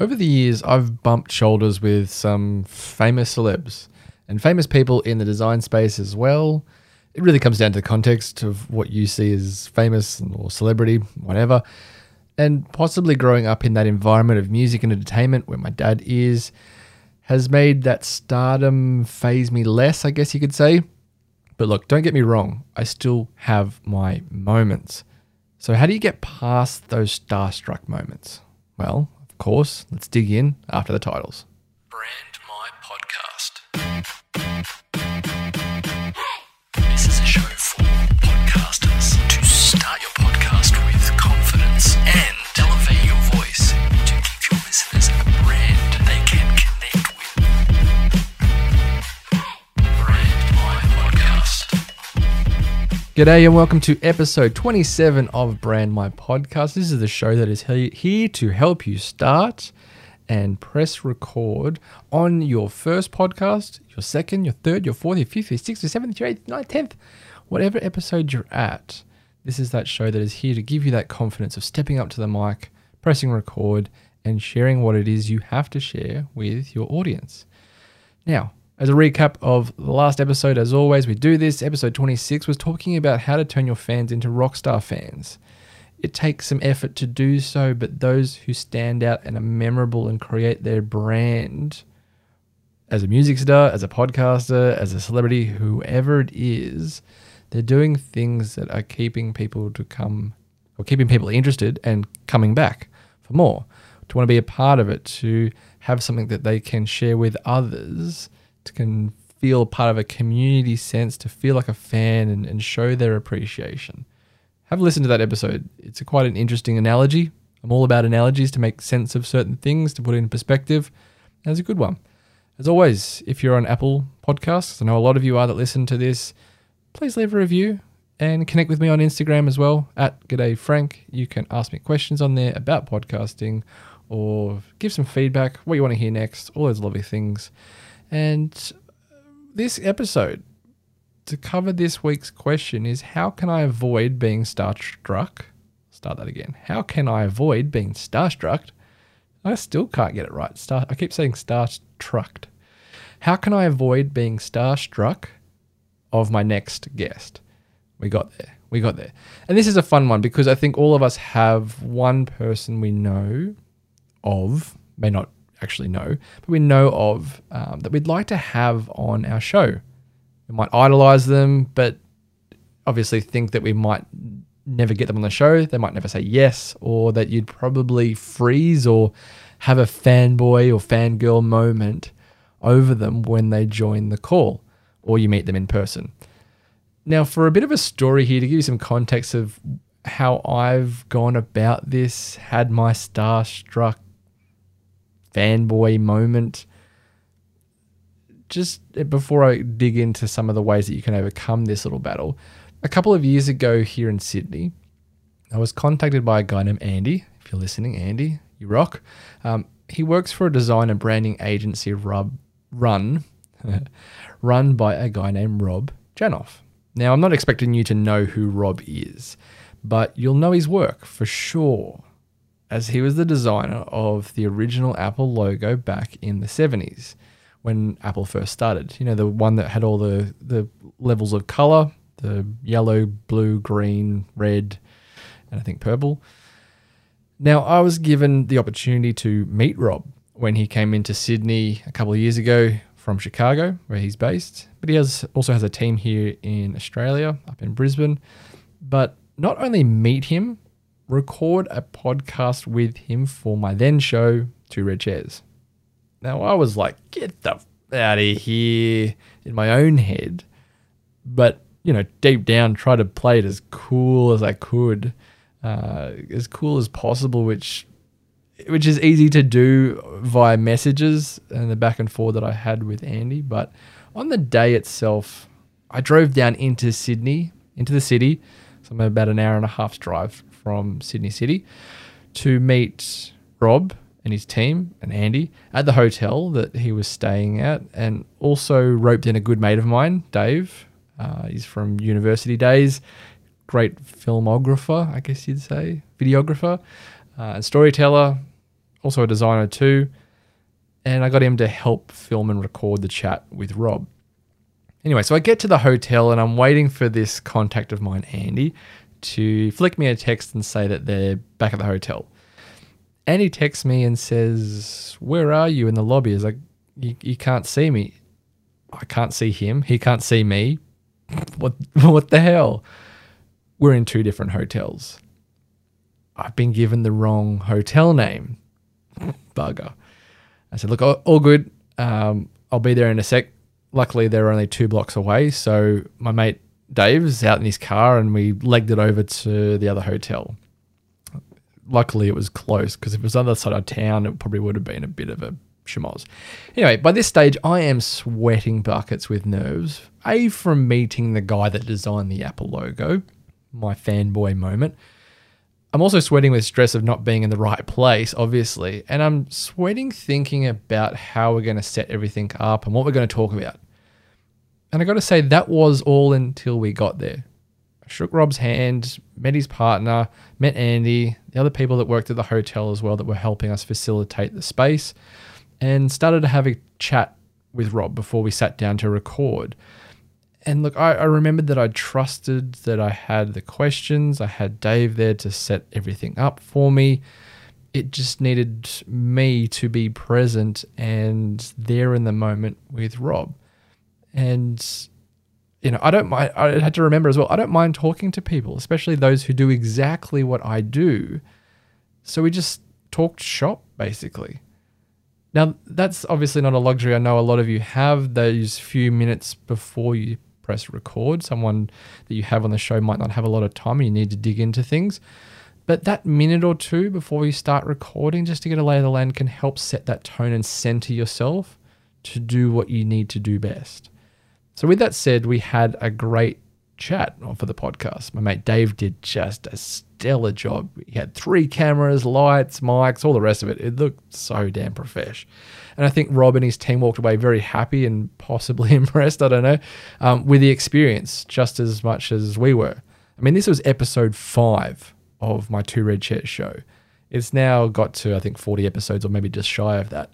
Over the years, I've bumped shoulders with some famous celebs and famous people in the design space as well. It really comes down to the context of what you see as famous or celebrity, whatever. And possibly growing up in that environment of music and entertainment where my dad is has made that stardom phase me less, I guess you could say. But look, don't get me wrong, I still have my moments. So, how do you get past those starstruck moments? Well, course, let's dig in after the titles. Brand My Podcast. G'day and welcome to episode 27 of Brand My Podcast. This is the show that is here to help you start and press record on your first podcast, your second, your third, your fourth, your fifth, your sixth, your seventh, your eighth, ninth, tenth, whatever episode you're at. This is that show that is here to give you that confidence of stepping up to the mic, pressing record, and sharing what it is you have to share with your audience. Now, as a recap of the last episode, as always, we do this. Episode 26 was talking about how to turn your fans into rockstar fans. It takes some effort to do so, but those who stand out and are memorable and create their brand as a music star, as a podcaster, as a celebrity, whoever it is, they're doing things that are keeping people to come or keeping people interested and coming back for more. To want to be a part of it, to have something that they can share with others, to can feel part of a community sense, to feel like a fan and, and show their appreciation. Have a listen to that episode. It's quite an interesting analogy. I'm all about analogies to make sense of certain things, to put it in perspective. That's a good one. As always, if you're on Apple Podcasts, I know a lot of you are that listen to this, please leave a review and connect with me on Instagram as well at G'day Frank. You can ask me questions on there about podcasting or give some feedback, what you want to hear next, all those lovely things. And this episode, to cover this week's question, is how can I avoid being starstruck? Start that again. How can I avoid being starstruck? I still can't get it right. Star. I keep saying starstruck. How can I avoid being starstruck of my next guest? We got there. We got there. And this is a fun one because I think all of us have one person we know of, may not actually know, but we know of um, that we'd like to have on our show. We might idolize them, but obviously think that we might never get them on the show. They might never say yes, or that you'd probably freeze or have a fanboy or fangirl moment over them when they join the call or you meet them in person. Now, for a bit of a story here, to give you some context of how I've gone about this, had my starstruck fanboy moment. Just before I dig into some of the ways that you can overcome this little battle, a couple of years ago here in Sydney, I was contacted by a guy named Andy. If you're listening, Andy, you rock. Um, he works for a design and branding agency rub, run run by a guy named Rob Janoff. Now, I'm not expecting you to know who Rob is, but you'll know his work for sure, as he was the designer of the original Apple logo back in the 70s when Apple first started. You know, the one that had all the, the levels of color the yellow, blue, green, red, and I think purple. Now, I was given the opportunity to meet Rob when he came into Sydney a couple of years ago from Chicago, where he's based. But he has also has a team here in Australia, up in Brisbane. But not only meet him, record a podcast with him for my then show, Two Red Chairs. Now I was like, get the f- out of here in my own head, but you know, deep down, try to play it as cool as I could, uh, as cool as possible, which which is easy to do via messages and the back and forth that I had with Andy. But on the day itself, I drove down into Sydney, into the city. So I'm about an hour and a half's drive from Sydney City to meet Rob and his team and Andy at the hotel that he was staying at, and also roped in a good mate of mine, Dave. Uh, he's from university days, great filmographer, I guess you'd say, videographer, uh, and storyteller. also a designer too. And I got him to help film and record the chat with Rob. Anyway, so I get to the hotel and I'm waiting for this contact of mine, Andy, to flick me a text and say that they're back at the hotel. And he texts me and says, Where are you in the lobby? Is like, you, you can't see me. I can't see him. He can't see me. What what the hell? We're in two different hotels. I've been given the wrong hotel name. Bugger. I said, look, all, all good. Um, I'll be there in a sec. Luckily, they're only two blocks away. So my mate Dave's out in his car and we legged it over to the other hotel. Luckily, it was close because if it was on the other side of town, it probably would have been a bit of a schmoz. Anyway, by this stage, I am sweating buckets with nerves. A, from meeting the guy that designed the Apple logo, my fanboy moment. I'm also sweating with stress of not being in the right place, obviously. And I'm sweating thinking about how we're going to set everything up and what we're going to talk about. And I got to say, that was all until we got there. I shook Rob's hand, met his partner, met Andy, the other people that worked at the hotel as well that were helping us facilitate the space, and started to have a chat with Rob before we sat down to record. And look, I, I remembered that I trusted that I had the questions. I had Dave there to set everything up for me. It just needed me to be present and there in the moment with Rob. And, you know, I don't mind, I had to remember as well, I don't mind talking to people, especially those who do exactly what I do. So we just talked shop, basically. Now, that's obviously not a luxury. I know a lot of you have those few minutes before you press record. Someone that you have on the show might not have a lot of time and you need to dig into things. But that minute or two before you start recording, just to get a lay of the land, can help set that tone and center yourself to do what you need to do best. So, with that said, we had a great chat for the podcast. My mate Dave did just a stellar job. He had three cameras, lights, mics, all the rest of it. It looked so damn profesh. And I think Rob and his team walked away very happy and possibly impressed, I don't know, um, with the experience just as much as we were. I mean, this was episode five of my Two Red Chairs show. It's now got to, I think, 40 episodes or maybe just shy of that.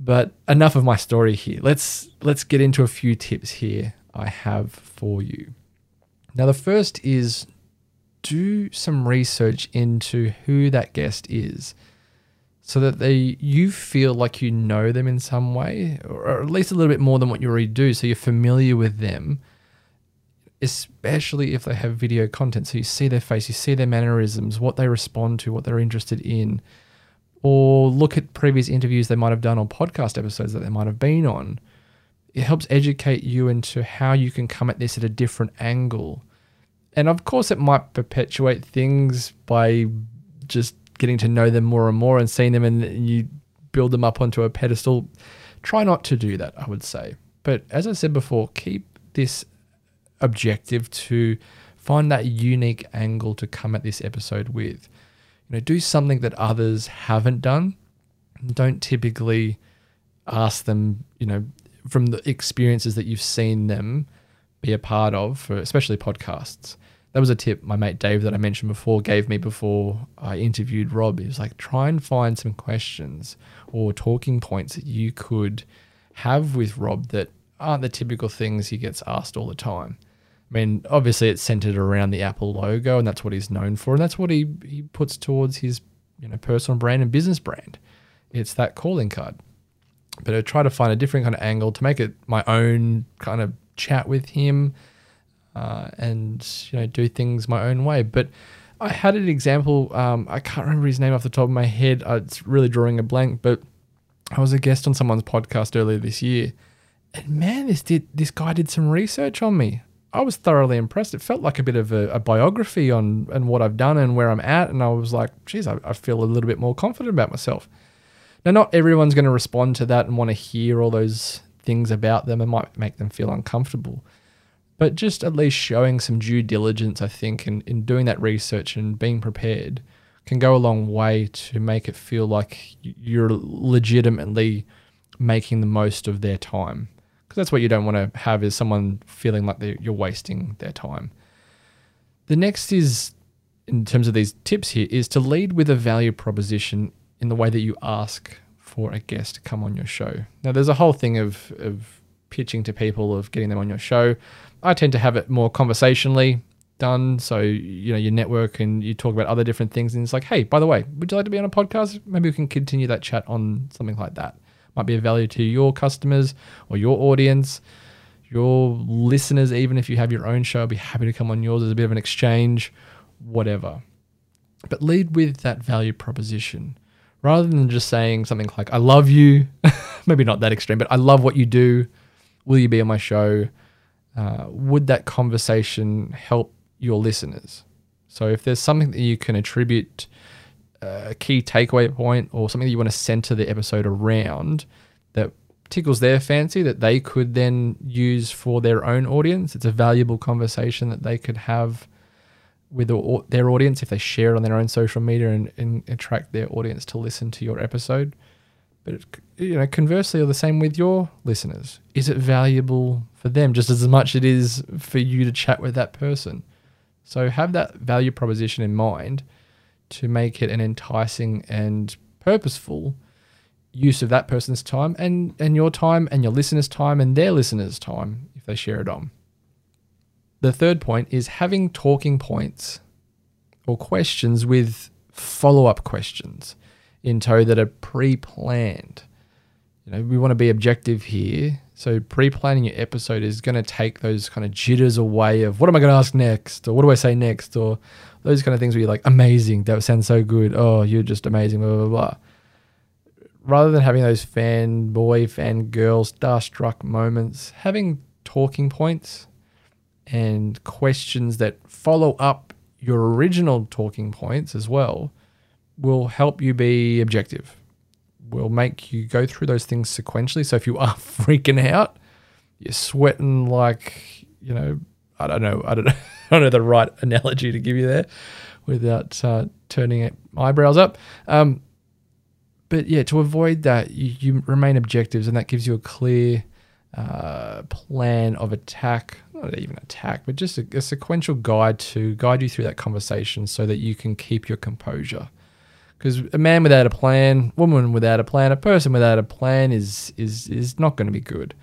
But enough of my story here. Let's let's get into a few tips here I have for you. Now the first is do some research into who that guest is so that they you feel like you know them in some way or at least a little bit more than what you already do so you're familiar with them especially if they have video content so you see their face you see their mannerisms what they respond to what they're interested in or look at previous interviews they might have done or podcast episodes that they might have been on. It helps educate you into how you can come at this at a different angle. And of course, it might perpetuate things by just getting to know them more and more and seeing them and you build them up onto a pedestal. Try not to do that, I would say. But as I said before, keep this objective to find that unique angle to come at this episode with do something that others haven't done. Don't typically ask them, you know, from the experiences that you've seen them be a part of, for especially podcasts. That was a tip my mate Dave that I mentioned before gave me before I interviewed Rob. He was like, try and find some questions or talking points that you could have with Rob that aren't the typical things he gets asked all the time. I mean, obviously it's centered around the Apple logo, and that's what he's known for, and that's what he he puts towards his you know personal brand and business brand. It's that calling card. But I try to find a different kind of angle to make it my own kind of chat with him, uh, and you know do things my own way. But I had an example. Um, I can't remember his name off the top of my head. Uh, it's really drawing a blank, but I was a guest on someone's podcast earlier this year, and man, this did this guy did some research on me. I was thoroughly impressed. It felt like a bit of a, a biography on and what I've done and where I'm at. And I was like, geez, I, I feel a little bit more confident about myself. Now, not everyone's going to respond to that and want to hear all those things about them. It might make them feel uncomfortable. But just at least showing some due diligence, I think, in, in doing that research and being prepared can go a long way to make it feel like you're legitimately making the most of their time because that's what you don't want to have is someone feeling like you're wasting their time. The next is, in terms of these tips here, is to lead with a value proposition in the way that you ask for a guest to come on your show. Now, there's a whole thing of, of pitching to people, of getting them on your show. I tend to have it more conversationally done. So, you know, you network and you talk about other different things. And it's like, hey, by the way, would you like to be on a podcast? Maybe we can continue that chat on something like that. Might be of value to your customers or your audience, your listeners, even if you have your own show, I'd be happy to come on yours. as a bit of an exchange, whatever. But lead with that value proposition rather than just saying something like, I love you. Maybe not that extreme, but I love what you do. Will you be on my show? Uh, would that conversation help your listeners? So if there's something that you can attribute a key takeaway point or something that you want to center the episode around that tickles their fancy that they could then use for their own audience, it's a valuable conversation that they could have with their audience if they share it on their own social media and, and attract their audience to listen to your episode. But it, you know, conversely, or the same with your listeners. Is it valuable for them just as much as it is for you to chat with that person? So have that value proposition in mind to make it an enticing and purposeful use of that person's time and and your time and your listeners' time and their listeners' time if they share it on. The third point is having talking points or questions with follow-up questions in tow that are pre-planned. You know, we want to be objective here. So pre-planning your episode is going to take those kind of jitters away of what am I going to ask next or what do I say next or those kind of things where you're like amazing, that sounds so good. Oh, you're just amazing, blah blah blah. Rather than having those fanboy, fangirl, starstruck moments, having talking points and questions that follow up your original talking points as well will help you be objective. Will make you go through those things sequentially. So if you are freaking out, you're sweating like, you know, I don't know, I don't know, I don't know the right analogy to give you there without uh, turning eyebrows up. Um, but yeah, to avoid that, you, you, remain objectives, and that gives you a clear uh, plan of attack, not even attack, but just a, a, sequential guide to guide you through that conversation so that you can keep your composure. Because a man without a plan, woman without a plan, a person without a plan is is is not going to be good.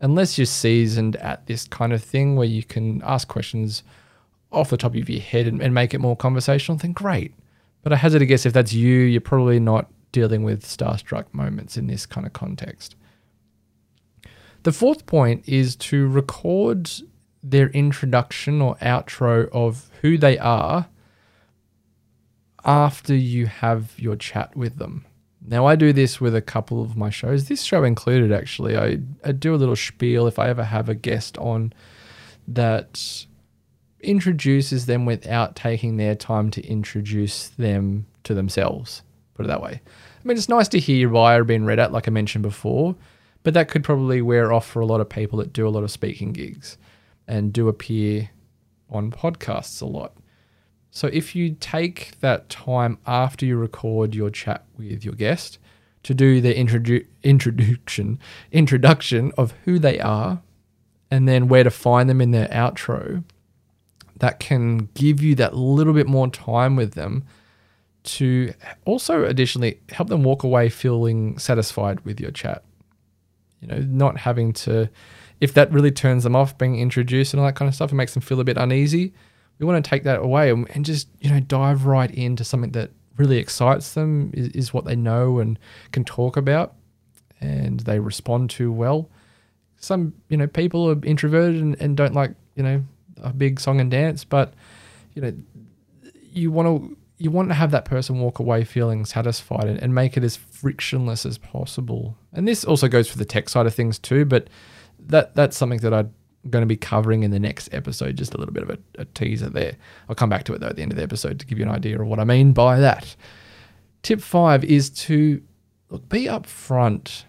Unless you're seasoned at this kind of thing where you can ask questions off the top of your head and, and make it more conversational, then great. But I hazard a guess if that's you, you're probably not dealing with starstruck moments in this kind of context. The fourth point is to record their introduction or outro of who they are after you have your chat with them. Now, I do this with a couple of my shows, this show included, actually. I, I do a little spiel if I ever have a guest on that introduces them without taking their time to introduce them to themselves. Put it that way. I mean, it's nice to hear your bio being read out, like I mentioned before, but that could probably wear off for a lot of people that do a lot of speaking gigs and do appear on podcasts a lot. So if you take that time after you record your chat with your guest to do the introdu- introduction introduction of who they are and then where to find them in their outro, that can give you that little bit more time with them to also additionally help them walk away feeling satisfied with your chat you know, not having to, if that really turns them off being introduced and all that kind of stuff, it makes them feel a bit uneasy. We want to take that away and, and just, you know, dive right into something that really excites them, is, is what they know and can talk about and they respond to well. Some, you know, people are introverted and, and don't like, you know, a big song and dance, but, you know, you want to you want to have that person walk away feeling satisfied and, and, make it as frictionless as possible. And this also goes for the tech side of things too, but that that's something that I'm going to be covering in the next episode. Just a little bit of a, a teaser there. I'll come back to it though at the end of the episode to give you an idea of what I mean by that. Tip five is to look, be upfront,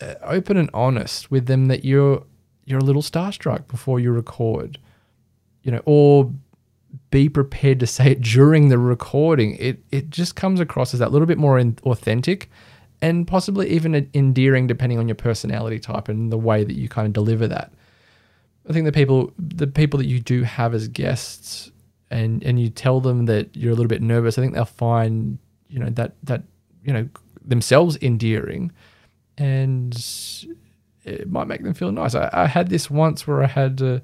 uh, open and honest with them that you're you're a little starstruck before you record, you know, or be prepared to say it during the recording. It it just comes across as that little bit more authentic and possibly even endearing depending on your personality type and the way that you kind of deliver that. I think the people the people that you do have as guests and and you tell them that you're a little bit nervous, I think they'll find, you know, that that you know, themselves endearing, and it might make them feel nice. I, I had this once where I had uh,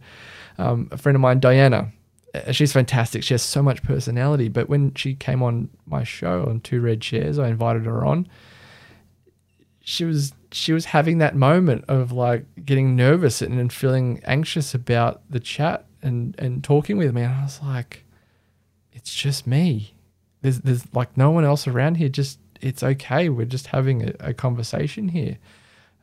um, a friend of mine, Diana. Uh, She's fantastic. She has so much personality. But when she came on my show on Two Red Chairs, I invited her on. She was she was having that moment of like getting nervous and, and feeling anxious about the chat and and talking with me. And I was like, it's just me. There's there's like no one else around here. Just it's okay. We're just having a, a conversation here.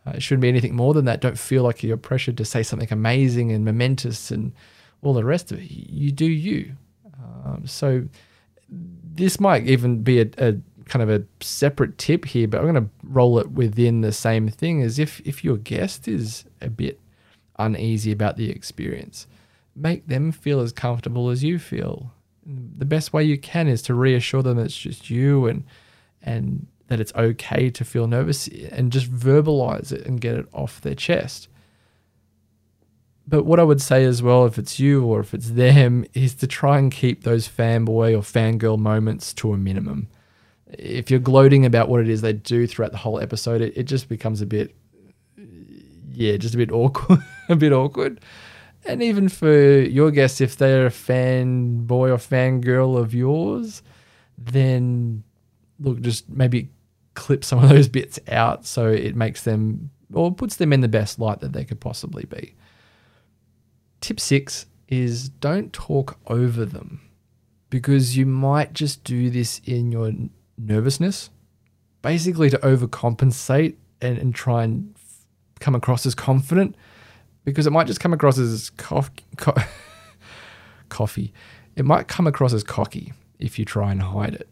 Uh, it shouldn't be anything more than that. Don't feel like you're pressured to say something amazing and momentous and all the rest of it. You do you. Um, so this might even be a, a kind of a separate tip here, but I'm going to roll it within the same thing as if if your guest is a bit uneasy about the experience, make them feel as comfortable as you feel. The best way you can is to reassure them it's just you and and that it's okay to feel nervous and just verbalize it and get it off their chest. But what I would say as well, if it's you or if it's them, is to try and keep those fanboy or fangirl moments to a minimum. If you're gloating about what it is they do throughout the whole episode, it, it just becomes a bit, yeah, just a bit awkward, a bit awkward. And even for your guests, if they're a fanboy or fangirl of yours, then look, just maybe clip some of those bits out so it makes them or puts them in the best light that they could possibly be. Tip six is don't talk over them because you might just do this in your nervousness, basically to overcompensate and, and try and come across as confident because it might just come across as cof- co- coffee. It might come across as cocky if you try and hide it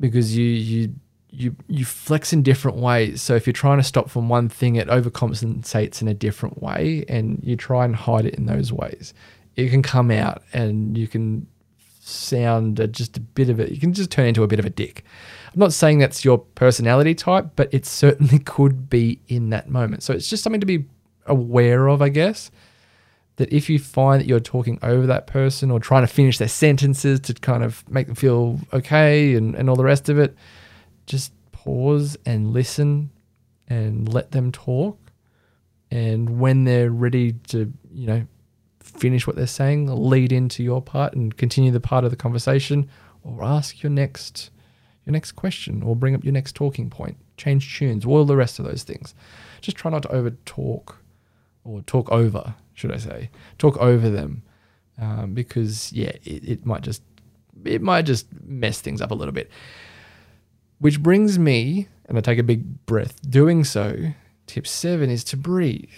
because you you you you flex in different ways. So if you're trying to stop from one thing, it overcompensates in a different way, and you try and hide it in those ways. It can come out, and you can sound just a bit of it. You can just turn into a bit of a dick. I'm not saying that's your personality type, but it certainly could be in that moment. So it's just something to be aware of, I guess. That if you find that you're talking over that person or trying to finish their sentences to kind of make them feel okay and, and all the rest of it, just pause and listen and let them talk. And when they're ready to, you know, finish what they're saying, lead into your part and continue the part of the conversation, or ask your next your next question, or bring up your next talking point, change tunes, all the rest of those things. Just try not to over talk or talk over, should I say, talk over them, um, because yeah, it, it might just it might just mess things up a little bit. Which brings me, and I take a big breath doing so. Tip seven is to breathe.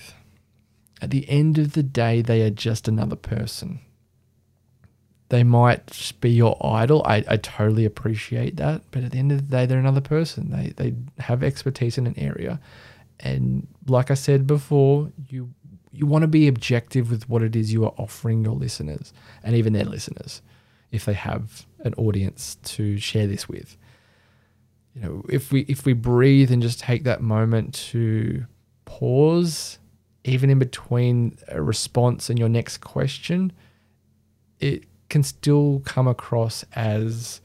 At the end of the day, they are just another person. They might be your idol. I, I totally appreciate that. But at the end of the day, they're another person. They, they have expertise in an area. And like I said before, you you want to be objective with what it is you are offering your listeners and even their listeners if they have an audience to share this with you know if we if we breathe and just take that moment to pause even in between a response and your next question it can still come across as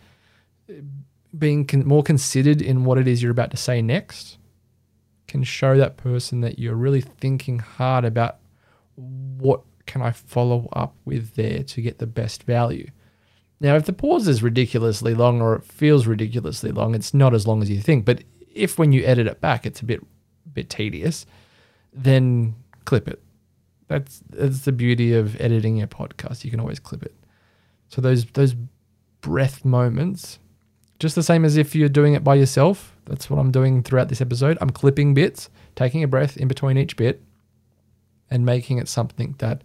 being con- more considered in what it is you're about to say next can show that person that you're really thinking hard about what can I follow up with there to get the best value. Now, if the pause is ridiculously long or it feels ridiculously long, it's not as long as you think. But if when you edit it back, it's a bit bit tedious, then clip it. That's that's the beauty of editing a podcast. You can always clip it. So those those breath moments, just the same as if you're doing it by yourself. That's what I'm doing throughout this episode. I'm clipping bits, taking a breath in between each bit, and making it something that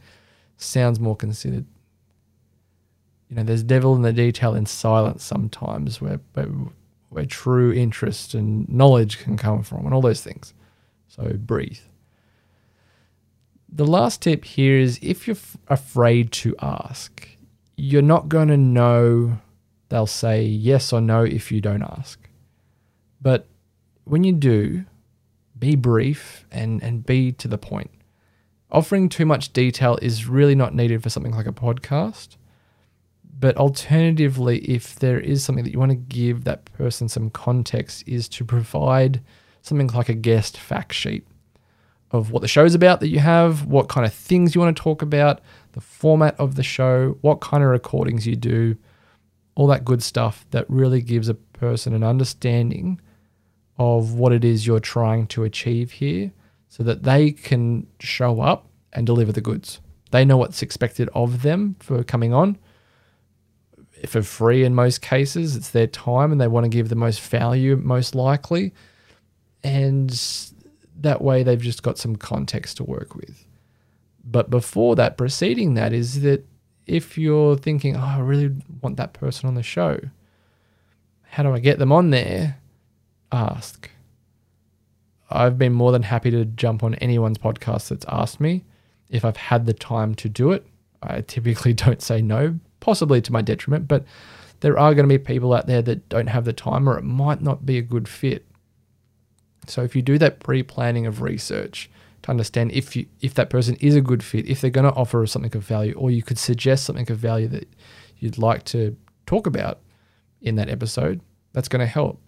sounds more considered. You know, there's devil in the detail in silence sometimes where, where, where true interest and knowledge can come from and all those things. So breathe. The last tip here is if you're f- afraid to ask, you're not going to know they'll say yes or no if you don't ask. But when you do, be brief and, and be to the point. Offering too much detail is really not needed for something like a podcast. But alternatively, if there is something that you want to give that person some context, is to provide something like a guest fact sheet of what the show's about that you have, what kind of things you want to talk about, the format of the show, what kind of recordings you do, all that good stuff that really gives a person an understanding of what it is you're trying to achieve here so that they can show up and deliver the goods. They know what's expected of them for coming on. For free in most cases, it's their time and they want to give the most value, most likely. And that way they've just got some context to work with. But before that, preceding that, is that if you're thinking, oh, I really want that person on the show, how do I get them on there? Ask. I've been more than happy to jump on anyone's podcast that's asked me if I've had the time to do it. I typically don't say no, possibly to my detriment, but there are going to be people out there that don't have the time or it might not be a good fit. So if you do that pre-planning of research to understand if you if that person is a good fit, if they're going to offer something of value, or you could suggest something of value that you'd like to talk about in that episode, that's going to help.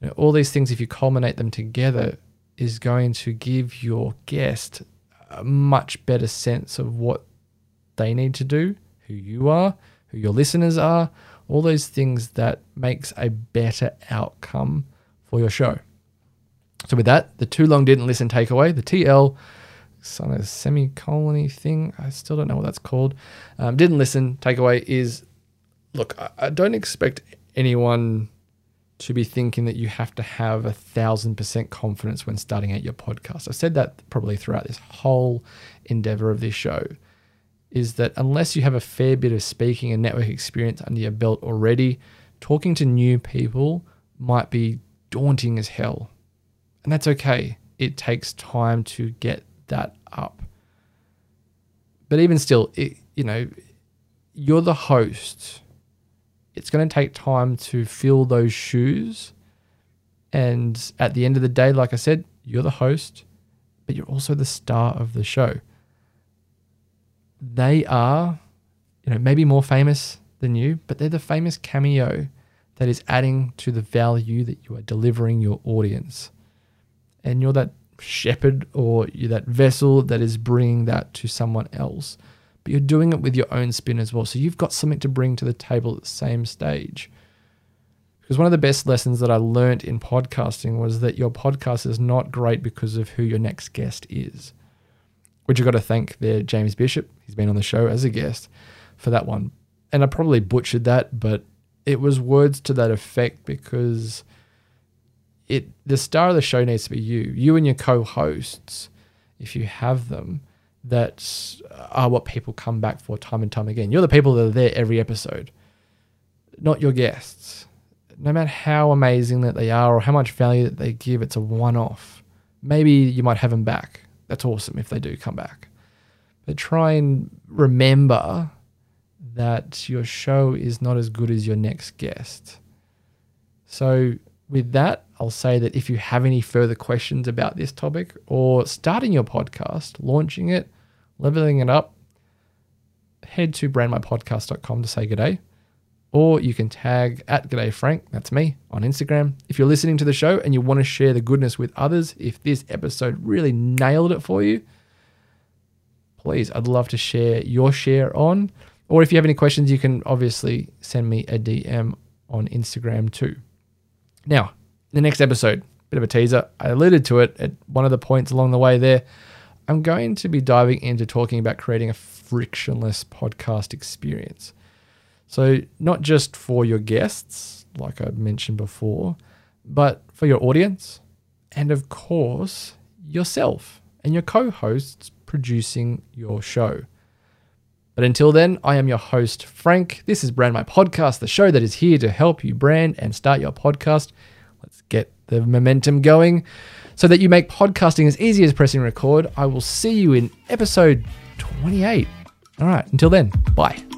You know, all these things, if you culminate them together, is going to give your guest a much better sense of what they need to do, who you are, who your listeners are, all those things that makes a better outcome for your show. So with that, the too long didn't listen takeaway, the TL, some of semicolony thing, I still don't know what that's called. Um, didn't listen takeaway is, look, I, I don't expect anyone to be thinking that you have to have a thousand percent confidence when starting out your podcast. I've said that probably throughout this whole endeavor of this show. Is that unless you have a fair bit of speaking and network experience under your belt already, talking to new people might be daunting as hell. And that's okay. It takes time to get that up. But even still, it, you know, you're the host. It's going to take time to fill those shoes. And at the end of the day, like I said, you're the host, but you're also the star of the show. They are, you know, maybe more famous than you, but they're the famous cameo that is adding to the value that you are delivering your audience and you're that shepherd or you're that vessel that is bringing that to someone else. But you're doing it with your own spin as well. So you've got something to bring to the table at the same stage. Because one of the best lessons that I learned in podcasting was that your podcast is not great because of who your next guest is. Which I've got to thank there James Bishop. He's been on the show as a guest for that one. And I probably butchered that, but it was words to that effect because it the star of the show needs to be you. You and your co-hosts, if you have them, that are what people come back for time and time again. You're the people that are there every episode, not your guests. No matter how amazing that they are or how much value that they give, it's a one-off. Maybe you might have them back. That's awesome if they do come back. But try and remember that your show is not as good as your next guest. So with that, I'll say that if you have any further questions about this topic or starting your podcast, launching it, leveling it up, head to brandmypodcast.com to say good day. Or you can tag at G'day Frank, that's me, on Instagram. If you're listening to the show and you want to share the goodness with others, if this episode really nailed it for you, please, I'd love to share your share on. Or if you have any questions, you can obviously send me a DM on Instagram too. Now, the next episode, bit of a teaser. I alluded to it at one of the points along the way there. I'm going to be diving into talking about creating a frictionless podcast experience. So, not just for your guests, like I mentioned before, but for your audience, and of course, yourself and your co hosts producing your show. But until then, I am your host, Frank. This is Brand My Podcast, the show that is here to help you brand and start your podcast. Let's get the momentum going so that you make podcasting as easy as pressing record. I will see you in episode 28. All right, until then, bye.